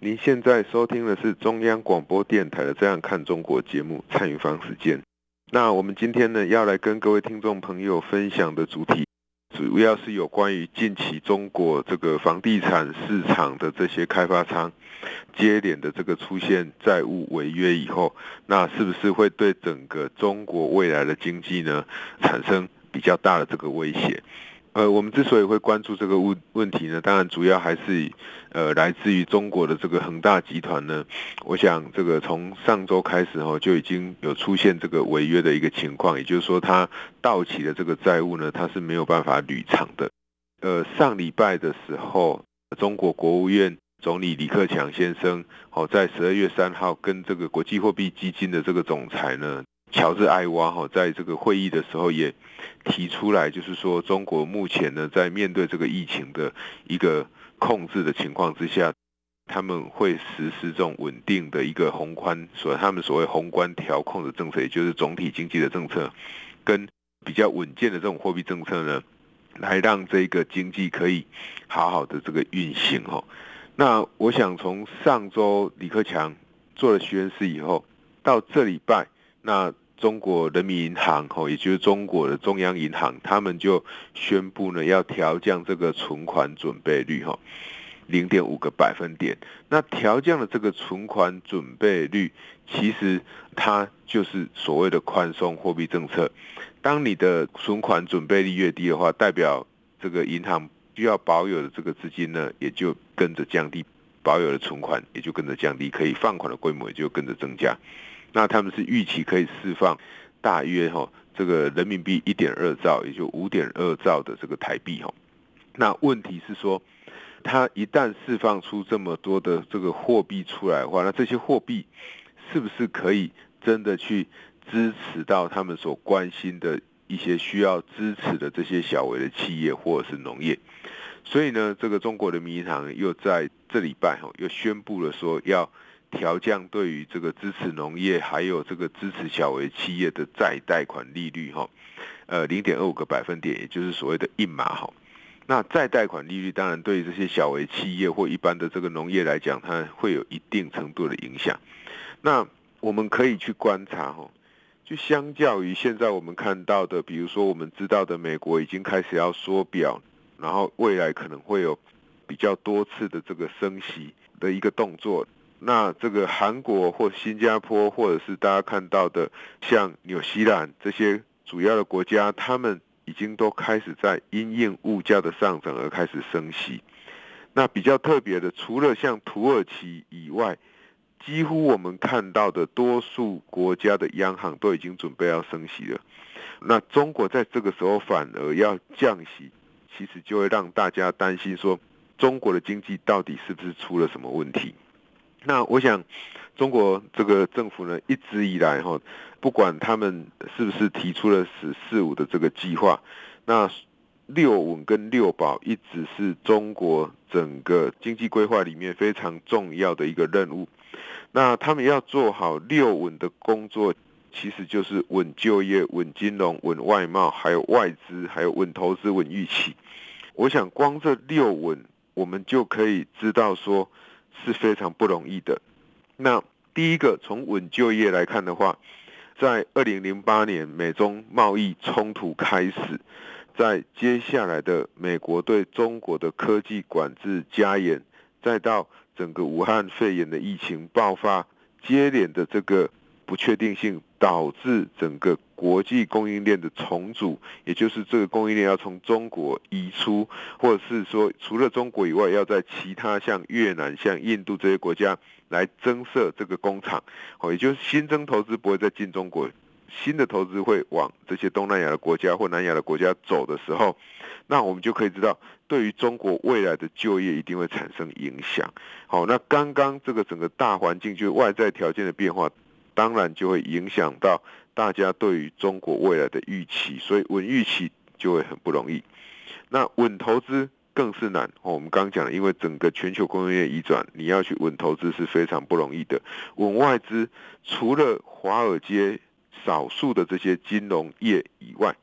您现在收听的是中央广播电台的《这样看中国》节目，蔡明芳时间。那我们今天呢，要来跟各位听众朋友分享的主题，主要是有关于近期中国这个房地产市场的这些开发商接连的这个出现债务违约以后，那是不是会对整个中国未来的经济呢产生比较大的这个威胁？呃，我们之所以会关注这个问问题呢，当然主要还是呃来自于中国的这个恒大集团呢。我想这个从上周开始哦，就已经有出现这个违约的一个情况，也就是说，它到期的这个债务呢，它是没有办法履偿的。呃，上礼拜的时候，中国国务院总理李克强先生哦，在十二月三号跟这个国际货币基金的这个总裁呢。乔治·艾娃哈在这个会议的时候也提出来，就是说中国目前呢，在面对这个疫情的一个控制的情况之下，他们会实施这种稳定的一个宏观，所他们所谓宏观调控的政策，也就是总体经济的政策，跟比较稳健的这种货币政策呢，来让这个经济可以好好的这个运行哈。那我想从上周李克强做了宣誓以后，到这礼拜。那中国人民银行吼，也就是中国的中央银行，他们就宣布呢，要调降这个存款准备率哈，零点五个百分点。那调降的这个存款准备率，其实它就是所谓的宽松货币政策。当你的存款准备率越低的话，代表这个银行需要保有的这个资金呢，也就跟着降低，保有的存款也就跟着降低，可以放款的规模也就跟着增加。那他们是预期可以释放大约哈这个人民币一点二兆，也就五点二兆的这个台币哈。那问题是说，它一旦释放出这么多的这个货币出来的话，那这些货币是不是可以真的去支持到他们所关心的一些需要支持的这些小微的企业或者是农业？所以呢，这个中国人民银行又在这礼拜哈又宣布了说要。调降对于这个支持农业还有这个支持小微企业的再贷款利率哈，呃零点二五个百分点，也就是所谓的一码哈。那再贷款利率当然对于这些小微企业或一般的这个农业来讲，它会有一定程度的影响。那我们可以去观察哈，就相较于现在我们看到的，比如说我们知道的美国已经开始要缩表，然后未来可能会有比较多次的这个升息的一个动作。那这个韩国或新加坡，或者是大家看到的像纽西兰这些主要的国家，他们已经都开始在因应物价的上涨而开始升息。那比较特别的，除了像土耳其以外，几乎我们看到的多数国家的央行都已经准备要升息了。那中国在这个时候反而要降息，其实就会让大家担心说，中国的经济到底是不是出了什么问题？那我想，中国这个政府呢，一直以来哈，不管他们是不是提出了“十四五”的这个计划，那六稳跟六保一直是中国整个经济规划里面非常重要的一个任务。那他们要做好六稳的工作，其实就是稳就业、稳金融、稳外贸，还有外资，还有稳投资、稳预期。我想，光这六稳，我们就可以知道说。是非常不容易的。那第一个，从稳就业来看的话，在二零零八年美中贸易冲突开始，在接下来的美国对中国的科技管制加严，再到整个武汉肺炎的疫情爆发，接连的这个不确定性。导致整个国际供应链的重组，也就是这个供应链要从中国移出，或者是说除了中国以外，要在其他像越南、像印度这些国家来增设这个工厂，哦，也就是新增投资不会再进中国，新的投资会往这些东南亚的国家或南亚的国家走的时候，那我们就可以知道，对于中国未来的就业一定会产生影响。好，那刚刚这个整个大环境，就是外在条件的变化，当然就会影响到大家对于中国未来的预期，所以稳预期就会很不容易。那稳投资更是难。我们刚讲，因为整个全球工业业移转，你要去稳投资是非常不容易的。稳外资，除了华尔街少数的这些金融业以外，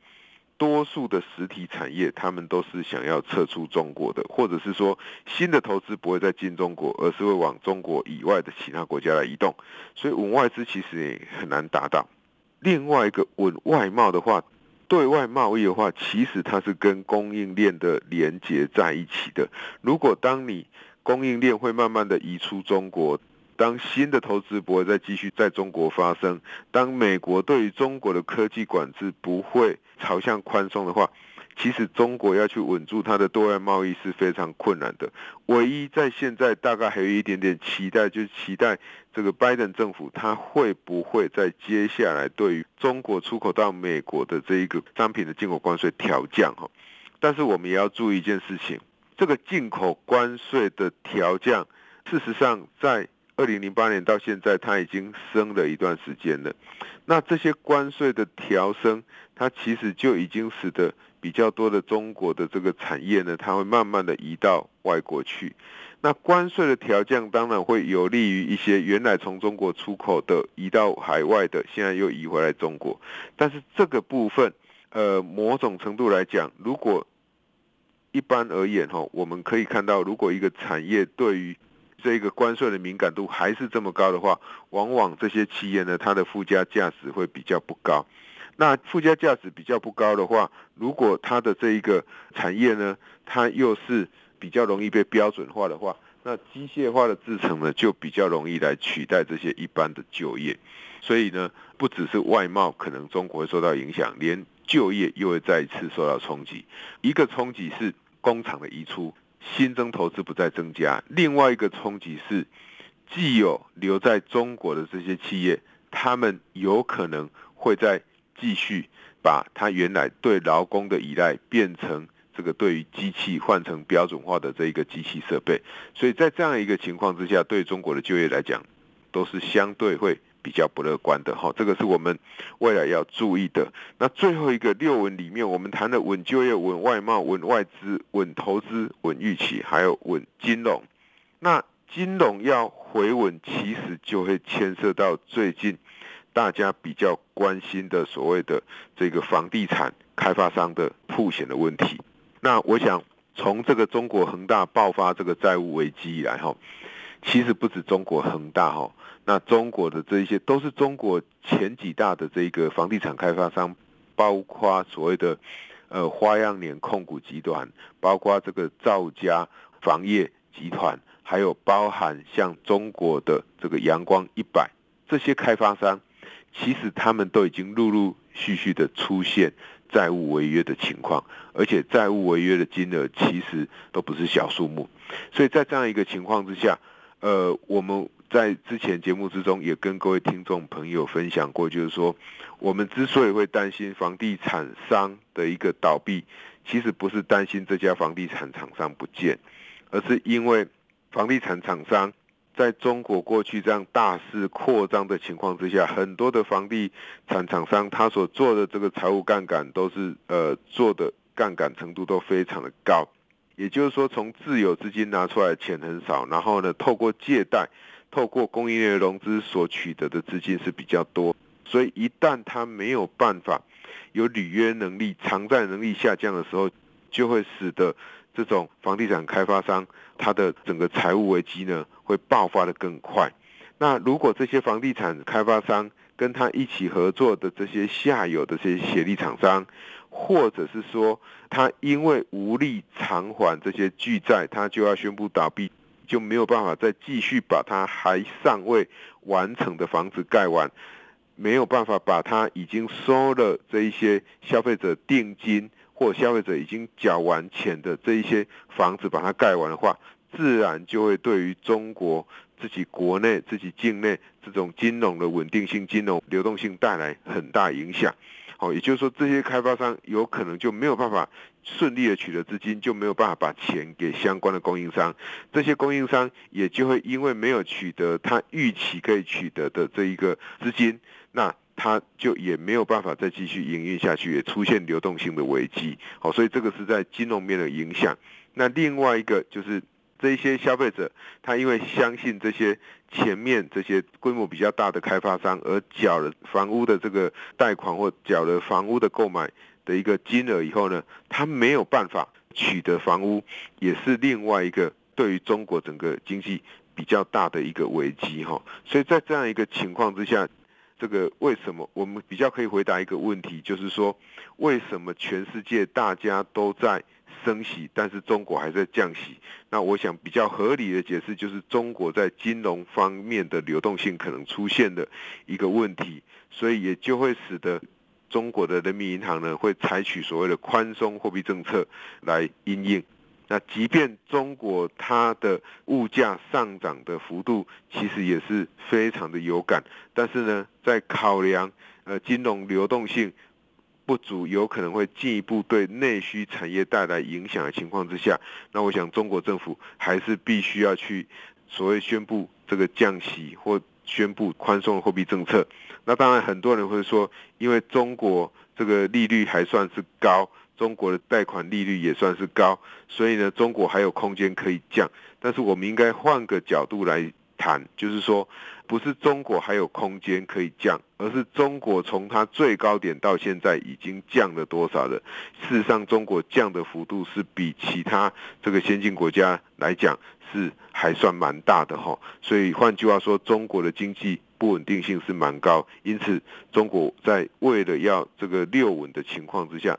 多数的实体产业，他们都是想要撤出中国的，或者是说新的投资不会再进中国，而是会往中国以外的其他国家来移动。所以稳外资其实也很难达到。另外一个稳外贸的话，对外贸易的话，其实它是跟供应链的连接在一起的。如果当你供应链会慢慢的移出中国，当新的投资不会再继续在中国发生，当美国对于中国的科技管制不会朝向宽松的话，其实中国要去稳住它的对外贸易是非常困难的。唯一在现在大概还有一点点期待，就是期待这个拜登政府他会不会在接下来对于中国出口到美国的这一个商品的进口关税调降哈。但是我们也要注意一件事情，这个进口关税的调降，事实上在二零零八年到现在，它已经升了一段时间了。那这些关税的调升，它其实就已经使得比较多的中国的这个产业呢，它会慢慢的移到外国去。那关税的调降当然会有利于一些原来从中国出口的移到海外的，现在又移回来中国。但是这个部分，呃，某种程度来讲，如果一般而言哈，我们可以看到，如果一个产业对于这个关税的敏感度还是这么高的话，往往这些企业呢，它的附加价值会比较不高。那附加价值比较不高的话，如果它的这一个产业呢，它又是比较容易被标准化的话，那机械化的制成呢，就比较容易来取代这些一般的就业。所以呢，不只是外贸可能中国会受到影响，连就业又会再一次受到冲击。一个冲击是工厂的移出。新增投资不再增加，另外一个冲击是，既有留在中国的这些企业，他们有可能会再继续把他原来对劳工的依赖变成这个对于机器换成标准化的这一个机器设备，所以在这样一个情况之下，对中国的就业来讲，都是相对会。比较不乐观的哈，这个是我们未来要注意的。那最后一个六稳里面，我们谈的稳就业、稳外贸、稳外资、稳投资、稳预期，还有稳金融。那金融要回稳，其实就会牵涉到最近大家比较关心的所谓的这个房地产开发商的曝险的问题。那我想从这个中国恒大爆发这个债务危机以来哈。其实不止中国恒大哈，那中国的这一些都是中国前几大的这个房地产开发商，包括所谓的呃花样年控股集团，包括这个兆家房业集团，还有包含像中国的这个阳光一百这些开发商，其实他们都已经陆陆续续的出现债务违约的情况，而且债务违约的金额其实都不是小数目，所以在这样一个情况之下。呃，我们在之前节目之中也跟各位听众朋友分享过，就是说，我们之所以会担心房地产商的一个倒闭，其实不是担心这家房地产厂商不见，而是因为房地产厂商在中国过去这样大肆扩张的情况之下，很多的房地产厂商他所做的这个财务杠杆都是呃做的杠杆程度都非常的高。也就是说，从自有资金拿出来钱很少，然后呢，透过借贷、透过供应链融资所取得的资金是比较多，所以一旦他没有办法有履约能力、偿债能力下降的时候，就会使得这种房地产开发商他的整个财务危机呢会爆发得更快。那如果这些房地产开发商跟他一起合作的这些下游的这些协力厂商，或者是说，他因为无力偿还这些巨债，他就要宣布倒闭，就没有办法再继续把它还尚未完成的房子盖完，没有办法把他已经收了这一些消费者定金或消费者已经缴完钱的这一些房子把它盖完的话，自然就会对于中国自己国内自己境内这种金融的稳定性、金融流动性带来很大影响。好，也就是说，这些开发商有可能就没有办法顺利的取得资金，就没有办法把钱给相关的供应商，这些供应商也就会因为没有取得他预期可以取得的这一个资金，那他就也没有办法再继续营运下去，也出现流动性的危机。好，所以这个是在金融面的影响。那另外一个就是这些消费者，他因为相信这些前面这些规模比较大的开发商，而缴了房屋的这个贷款或缴了房屋的购买的一个金额以后呢，他没有办法取得房屋，也是另外一个对于中国整个经济比较大的一个危机哈。所以在这样一个情况之下。这个为什么我们比较可以回答一个问题，就是说，为什么全世界大家都在升息，但是中国还在降息？那我想比较合理的解释就是，中国在金融方面的流动性可能出现的一个问题，所以也就会使得中国的人民银行呢，会采取所谓的宽松货币政策来应应。那即便中国它的物价上涨的幅度其实也是非常的有感，但是呢，在考量呃金融流动性不足，有可能会进一步对内需产业带来影响的情况之下，那我想中国政府还是必须要去所谓宣布这个降息或宣布宽松的货币政策。那当然很多人会说，因为中国这个利率还算是高。中国的贷款利率也算是高，所以呢，中国还有空间可以降。但是我们应该换个角度来谈，就是说，不是中国还有空间可以降，而是中国从它最高点到现在已经降了多少了？事实上，中国降的幅度是比其他这个先进国家来讲是还算蛮大的哈。所以换句话说，中国的经济不稳定性是蛮高，因此中国在为了要这个六稳的情况之下。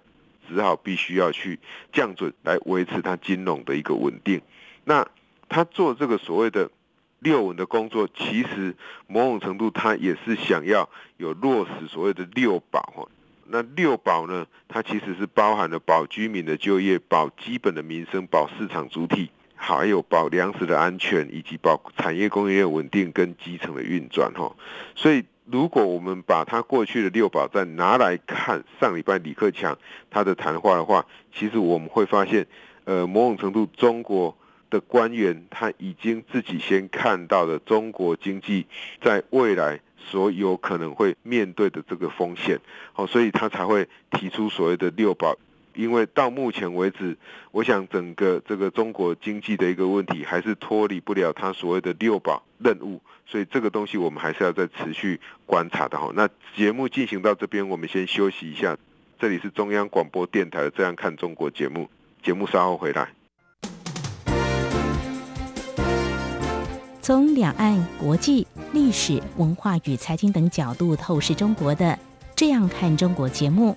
只好必须要去降准来维持它金融的一个稳定。那他做这个所谓的六稳的工作，其实某种程度他也是想要有落实所谓的六保哈。那六保呢，它其实是包含了保居民的就业、保基本的民生、保市场主体，还有保粮食的安全，以及保产业供应链稳定跟基层的运转哈。所以。如果我们把他过去的六保再拿来看上礼拜李克强他的谈话的话，其实我们会发现，呃，某种程度中国的官员他已经自己先看到了中国经济在未来所有可能会面对的这个风险，好，所以他才会提出所谓的六保。因为到目前为止，我想整个这个中国经济的一个问题还是脱离不了他所谓的六保任务，所以这个东西我们还是要再持续观察的哈。那节目进行到这边，我们先休息一下。这里是中央广播电台的《这样看中国》节目，节目稍后回来。从两岸、国际、历史文化与财经等角度透视中国的《这样看中国》节目。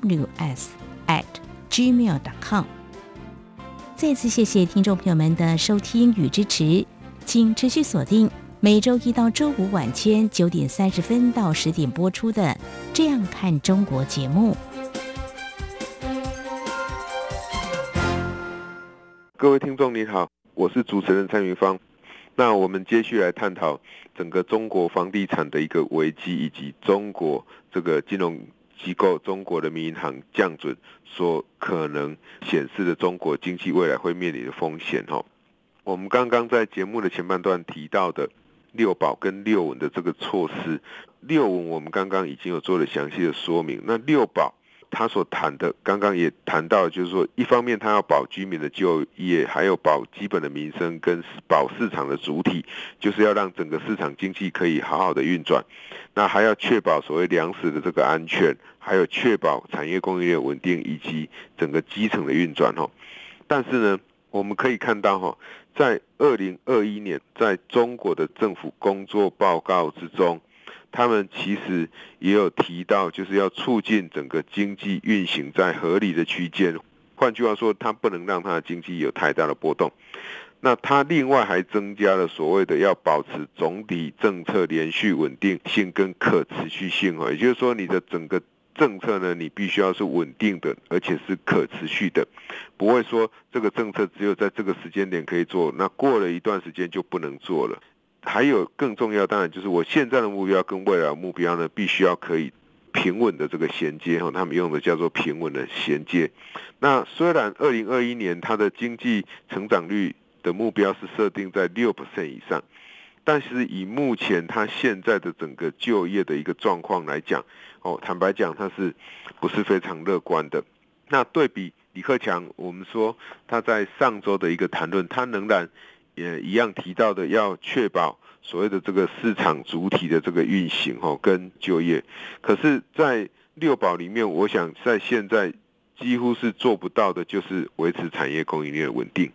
News at gmail.com。再次谢谢听众朋友们的收听与支持，请持续锁定每周一到周五晚间九点三十分到十点播出的《这样看中国》节目。各位听众您好，我是主持人蔡云芳。那我们继续来探讨整个中国房地产的一个危机，以及中国这个金融。机构中国人民银行降准所可能显示的中国经济未来会面临的风险哦，我们刚刚在节目的前半段提到的六保跟六稳的这个措施，六稳我们刚刚已经有做了详细的说明，那六保。他所谈的，刚刚也谈到，就是说，一方面他要保居民的就业，还有保基本的民生跟保市场的主体，就是要让整个市场经济可以好好的运转。那还要确保所谓粮食的这个安全，还有确保产业供应链稳定以及整个基层的运转。哈，但是呢，我们可以看到，哈，在二零二一年，在中国的政府工作报告之中。他们其实也有提到，就是要促进整个经济运行在合理的区间，换句话说，它不能让它的经济有太大的波动。那它另外还增加了所谓的要保持总体政策连续稳定性跟可持续性哦，也就是说你的整个政策呢，你必须要是稳定的，而且是可持续的，不会说这个政策只有在这个时间点可以做，那过了一段时间就不能做了。还有更重要，当然就是我现在的目标跟未来目标呢，必须要可以平稳的这个衔接哈，他们用的叫做平稳的衔接。那虽然二零二一年它的经济成长率的目标是设定在六 percent 以上，但是以目前它现在的整个就业的一个状况来讲，哦，坦白讲，它是不是非常乐观的？那对比李克强，我们说他在上周的一个谈论，他仍然也一样提到的，要确保所谓的这个市场主体的这个运行哦，跟就业。可是，在六保里面，我想在现在几乎是做不到的，就是维持产业供应链的稳定。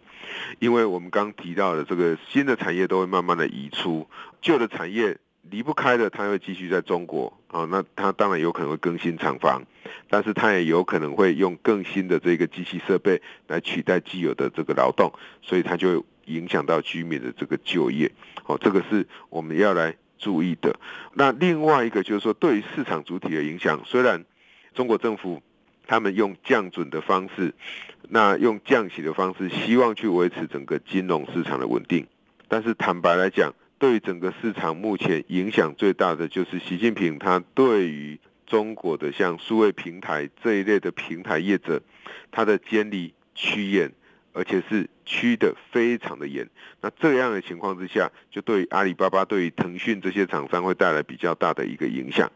因为我们刚提到的这个新的产业都会慢慢的移出，旧的产业离不开的，它会继续在中国啊，那它当然有可能会更新厂房，但是它也有可能会用更新的这个机器设备来取代既有的这个劳动，所以它就影响到居民的这个就业，哦，这个是我们要来注意的。那另外一个就是说，对于市场主体的影响，虽然中国政府他们用降准的方式。那用降息的方式，希望去维持整个金融市场的稳定。但是坦白来讲，对于整个市场目前影响最大的，就是习近平他对于中国的像数位平台这一类的平台业者，他的监理趋严，而且是趋的非常的严。那这样的情况之下，就对阿里巴巴、对腾讯这些厂商会带来比较大的一个影响。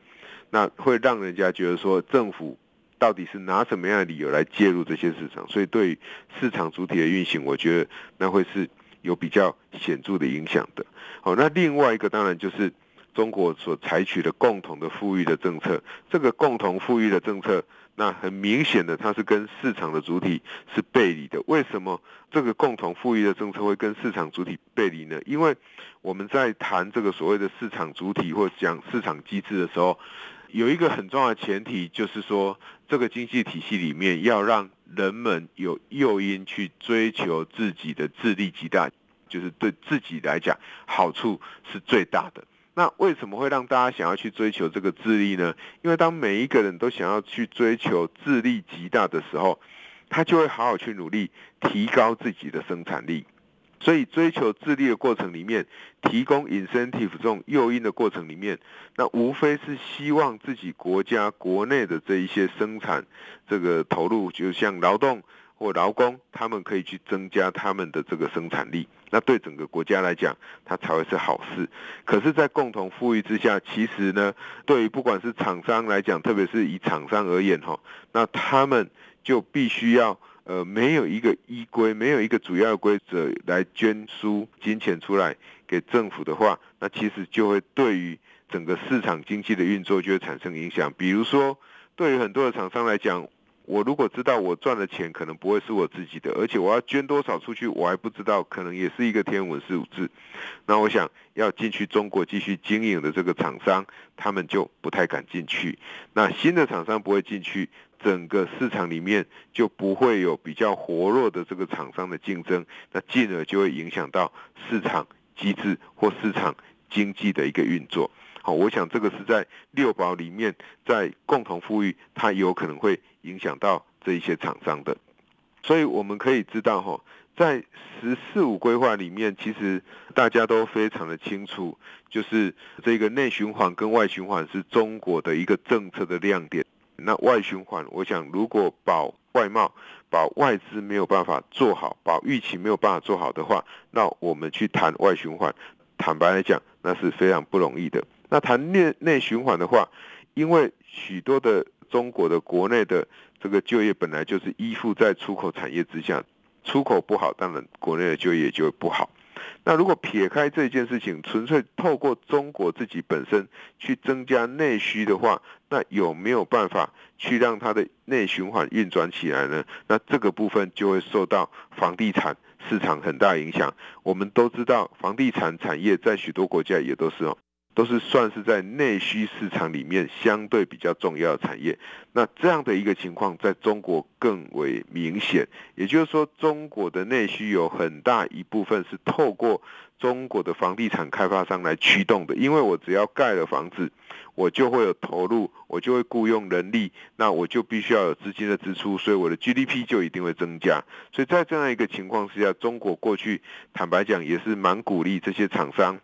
那会让人家觉得说政府。到底是拿什么样的理由来介入这些市场？所以对市场主体的运行，我觉得那会是有比较显著的影响的。好，那另外一个当然就是中国所采取的共同的富裕的政策。这个共同富裕的政策，那很明显的它是跟市场的主体是背离的。为什么这个共同富裕的政策会跟市场主体背离呢？因为我们在谈这个所谓的市场主体或讲市场机制的时候，有一个很重要的前提，就是说，这个经济体系里面要让人们有诱因去追求自己的自利极大，就是对自己来讲好处是最大的。那为什么会让大家想要去追求这个智力呢？因为当每一个人都想要去追求智力极大的时候，他就会好好去努力提高自己的生产力。所以，追求智力的过程里面，提供 incentive 这种诱因的过程里面，那无非是希望自己国家国内的这一些生产这个投入，就像劳动或劳工，他们可以去增加他们的这个生产力。那对整个国家来讲，它才会是好事。可是，在共同富裕之下，其实呢，对于不管是厂商来讲，特别是以厂商而言哈，那他们就必须要。呃，没有一个依规，没有一个主要的规则来捐输金钱出来给政府的话，那其实就会对于整个市场经济的运作就会产生影响。比如说，对于很多的厂商来讲，我如果知道我赚的钱可能不会是我自己的，而且我要捐多少出去，我还不知道，可能也是一个天文数字。那我想要进去中国继续经营的这个厂商，他们就不太敢进去。那新的厂商不会进去。整个市场里面就不会有比较活络的这个厂商的竞争，那进而就会影响到市场机制或市场经济的一个运作。好，我想这个是在六保里面，在共同富裕，它有可能会影响到这一些厂商的。所以我们可以知道，哈，在“十四五”规划里面，其实大家都非常的清楚，就是这个内循环跟外循环是中国的一个政策的亮点。那外循环，我想如果保外贸、保外资没有办法做好，保预期没有办法做好的话，那我们去谈外循环，坦白来讲，那是非常不容易的。那谈内内循环的话，因为许多的中国的国内的这个就业本来就是依附在出口产业之下，出口不好，当然国内的就业就会不好。那如果撇开这件事情，纯粹透过中国自己本身去增加内需的话，那有没有办法去让它的内循环运转起来呢？那这个部分就会受到房地产市场很大影响。我们都知道，房地产产业在许多国家也都是哦，都是算是在内需市场里面相对比较重要的产业。那这样的一个情况，在中国更为明显。也就是说，中国的内需有很大一部分是透过中国的房地产开发商来驱动的。因为我只要盖了房子，我就会有投入，我就会雇佣人力，那我就必须要有资金的支出，所以我的 GDP 就一定会增加。所以在这样一个情况之下，中国过去坦白讲也是蛮鼓励这些厂商。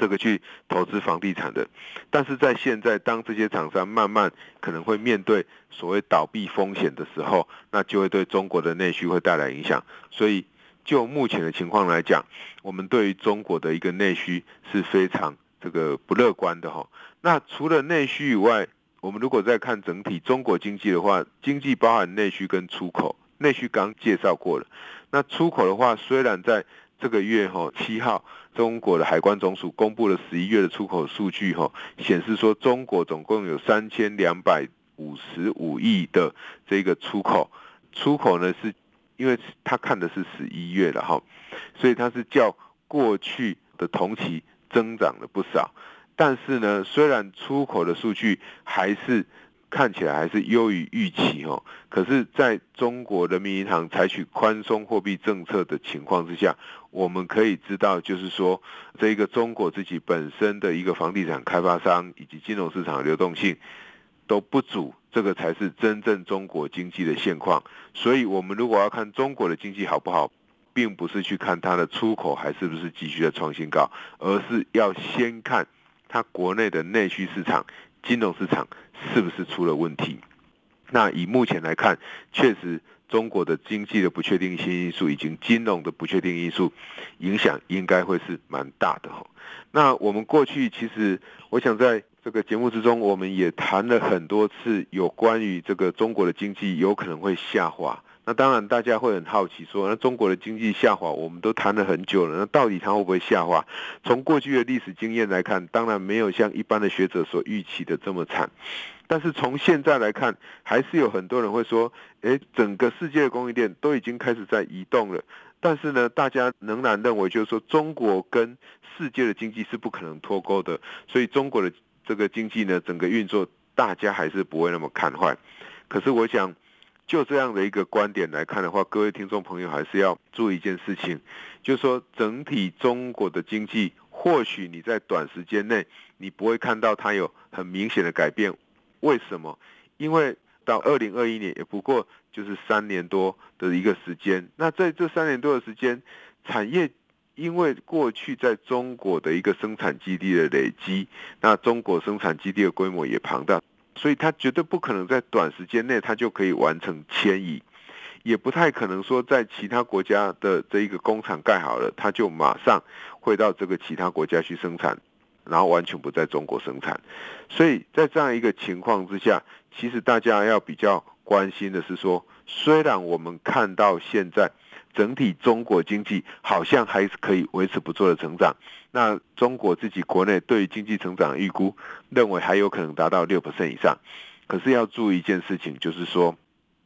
这个去投资房地产的，但是在现在，当这些厂商慢慢可能会面对所谓倒闭风险的时候，那就会对中国的内需会带来影响。所以，就目前的情况来讲，我们对于中国的一个内需是非常这个不乐观的哈。那除了内需以外，我们如果再看整体中国经济的话，经济包含内需跟出口。内需刚介绍过了，那出口的话，虽然在这个月哈七号。中国的海关总署公布了十一月的出口数据，哈，显示说中国总共有三千两百五十五亿的这个出口，出口呢是，因为他看的是十一月的哈，所以它是较过去的同期增长了不少，但是呢，虽然出口的数据还是。看起来还是优于预期哦，可是在中国人民银行采取宽松货币政策的情况之下，我们可以知道，就是说，这一个中国自己本身的一个房地产开发商以及金融市场的流动性都不足，这个才是真正中国经济的现况。所以，我们如果要看中国的经济好不好，并不是去看它的出口还是不是继续的创新高，而是要先看它国内的内需市场。金融市场是不是出了问题？那以目前来看，确实中国的经济的不确定性因素，以及金融的不确定因素，影响应该会是蛮大的哈。那我们过去其实，我想在这个节目之中，我们也谈了很多次有关于这个中国的经济有可能会下滑。那当然，大家会很好奇说，那中国的经济下滑，我们都谈了很久了，那到底它会不会下滑？从过去的历史经验来看，当然没有像一般的学者所预期的这么惨。但是从现在来看，还是有很多人会说，诶，整个世界的供应链都已经开始在移动了。但是呢，大家仍然认为，就是说中国跟世界的经济是不可能脱钩的，所以中国的这个经济呢，整个运作，大家还是不会那么看坏。可是我想。就这样的一个观点来看的话，各位听众朋友还是要注意一件事情，就是说整体中国的经济，或许你在短时间内你不会看到它有很明显的改变。为什么？因为到二零二一年也不过就是三年多的一个时间。那在这三年多的时间，产业因为过去在中国的一个生产基地的累积，那中国生产基地的规模也庞大。所以它绝对不可能在短时间内它就可以完成迁移，也不太可能说在其他国家的这一个工厂盖好了，它就马上会到这个其他国家去生产，然后完全不在中国生产。所以在这样一个情况之下，其实大家要比较关心的是说，虽然我们看到现在。整体中国经济好像还是可以维持不错的成长。那中国自己国内对于经济成长预估，认为还有可能达到六%以上。可是要注意一件事情，就是说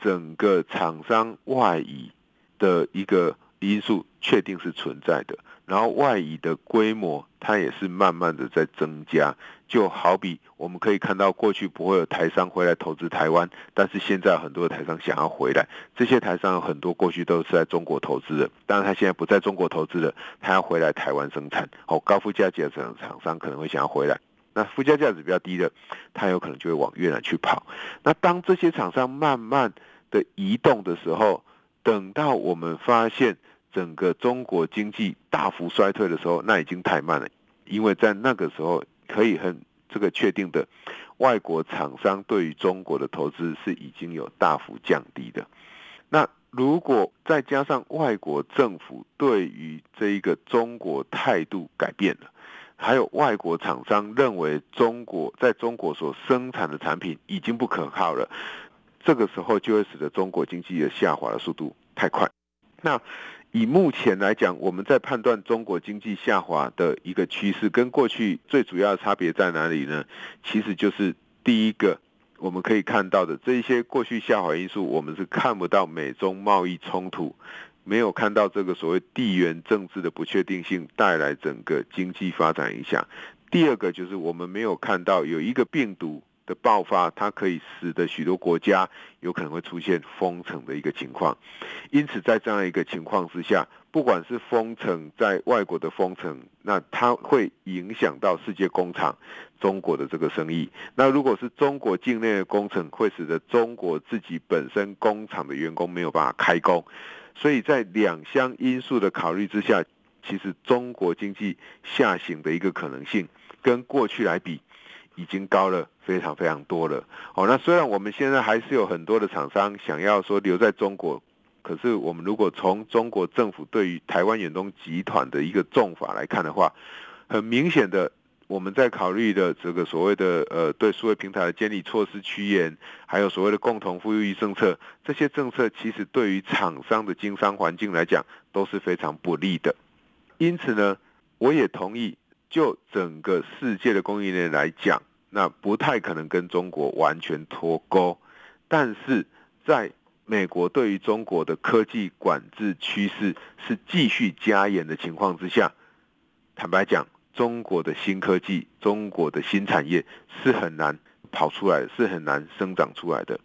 整个厂商外移的一个因素确定是存在的。然后外移的规模，它也是慢慢的在增加。就好比我们可以看到，过去不会有台商回来投资台湾，但是现在很多的台商想要回来。这些台商有很多过去都是在中国投资的，当然他现在不在中国投资了，他要回来台湾生产。哦，高附加价值的厂商可能会想要回来。那附加价值比较低的，他有可能就会往越南去跑。那当这些厂商慢慢的移动的时候，等到我们发现。整个中国经济大幅衰退的时候，那已经太慢了，因为在那个时候可以很这个确定的，外国厂商对于中国的投资是已经有大幅降低的。那如果再加上外国政府对于这一个中国态度改变了，还有外国厂商认为中国在中国所生产的产品已经不可靠了，这个时候就会使得中国经济的下滑的速度太快。那以目前来讲，我们在判断中国经济下滑的一个趋势，跟过去最主要的差别在哪里呢？其实就是第一个，我们可以看到的这一些过去下滑因素，我们是看不到美中贸易冲突，没有看到这个所谓地缘政治的不确定性带来整个经济发展影响。第二个就是我们没有看到有一个病毒的爆发，它可以使得许多国家有可能会出现封城的一个情况。因此，在这样一个情况之下，不管是封城在外国的封城，那它会影响到世界工厂中国的这个生意。那如果是中国境内的工程，会使得中国自己本身工厂的员工没有办法开工。所以在两项因素的考虑之下，其实中国经济下行的一个可能性，跟过去来比，已经高了非常非常多了。哦，那虽然我们现在还是有很多的厂商想要说留在中国，可是我们如果从中国政府对于台湾远东集团的一个重罚来看的话，很明显的，我们在考虑的这个所谓的呃对数位平台的监理措施趋严，还有所谓的共同富裕政策，这些政策其实对于厂商的经商环境来讲都是非常不利的。因此呢，我也同意。就整个世界的供应链来讲，那不太可能跟中国完全脱钩。但是，在美国对于中国的科技管制趋势是继续加严的情况之下，坦白讲，中国的新科技、中国的新产业是很难跑出来，是很难生长出来的。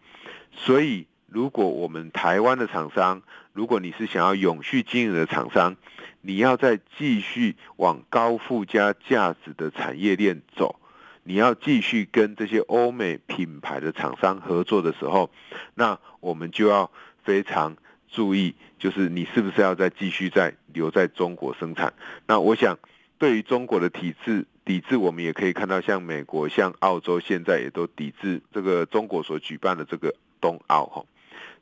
所以，如果我们台湾的厂商，如果你是想要永续经营的厂商，你要再继续往高附加价值的产业链走，你要继续跟这些欧美品牌的厂商合作的时候，那我们就要非常注意，就是你是不是要再继续再留在中国生产？那我想，对于中国的体制抵制，我们也可以看到，像美国、像澳洲现在也都抵制这个中国所举办的这个冬奥哈。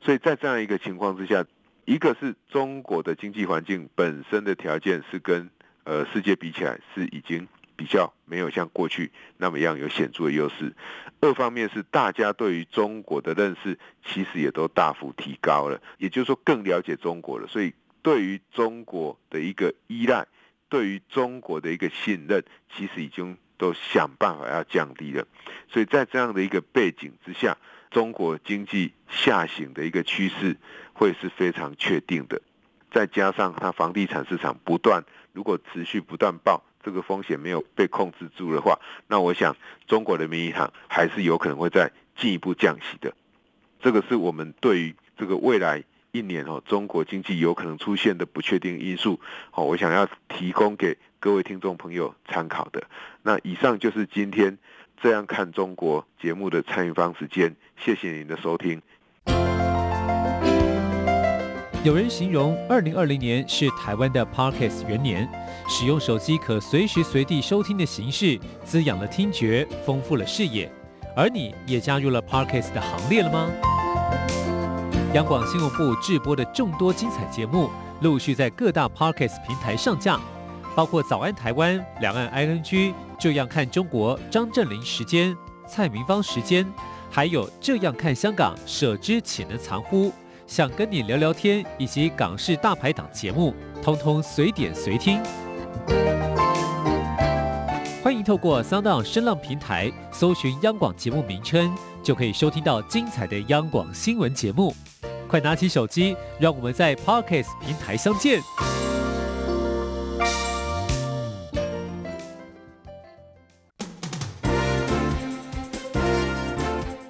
所以在这样一个情况之下。一个是中国的经济环境本身的条件是跟呃世界比起来是已经比较没有像过去那么样有显著的优势。二方面是大家对于中国的认识其实也都大幅提高了，也就是说更了解中国了，所以对于中国的一个依赖，对于中国的一个信任，其实已经都想办法要降低了。所以在这样的一个背景之下。中国经济下行的一个趋势会是非常确定的，再加上它房地产市场不断，如果持续不断爆，这个风险没有被控制住的话，那我想中国人民银行还是有可能会再进一步降息的。这个是我们对于这个未来一年哦，中国经济有可能出现的不确定因素，好，我想要提供给各位听众朋友参考的。那以上就是今天。这样看中国节目的参与方时间，谢谢您的收听。有人形容二零二零年是台湾的 Parkes 元年，使用手机可随时随地收听的形式，滋养了听觉，丰富了视野。而你也加入了 Parkes 的行列了吗？央广新闻部制播的众多精彩节目，陆续在各大 Parkes 平台上架，包括早安台湾、两岸 ING。这样看中国，张振霖时间，蔡明芳时间，还有这样看香港，舍之岂能藏乎？想跟你聊聊天，以及港式大排档节目，通通随点随听。欢迎透过 SoundOn 声浪平台搜寻央广节目名称，就可以收听到精彩的央广新闻节目。快拿起手机，让我们在 Podcast 平台相见。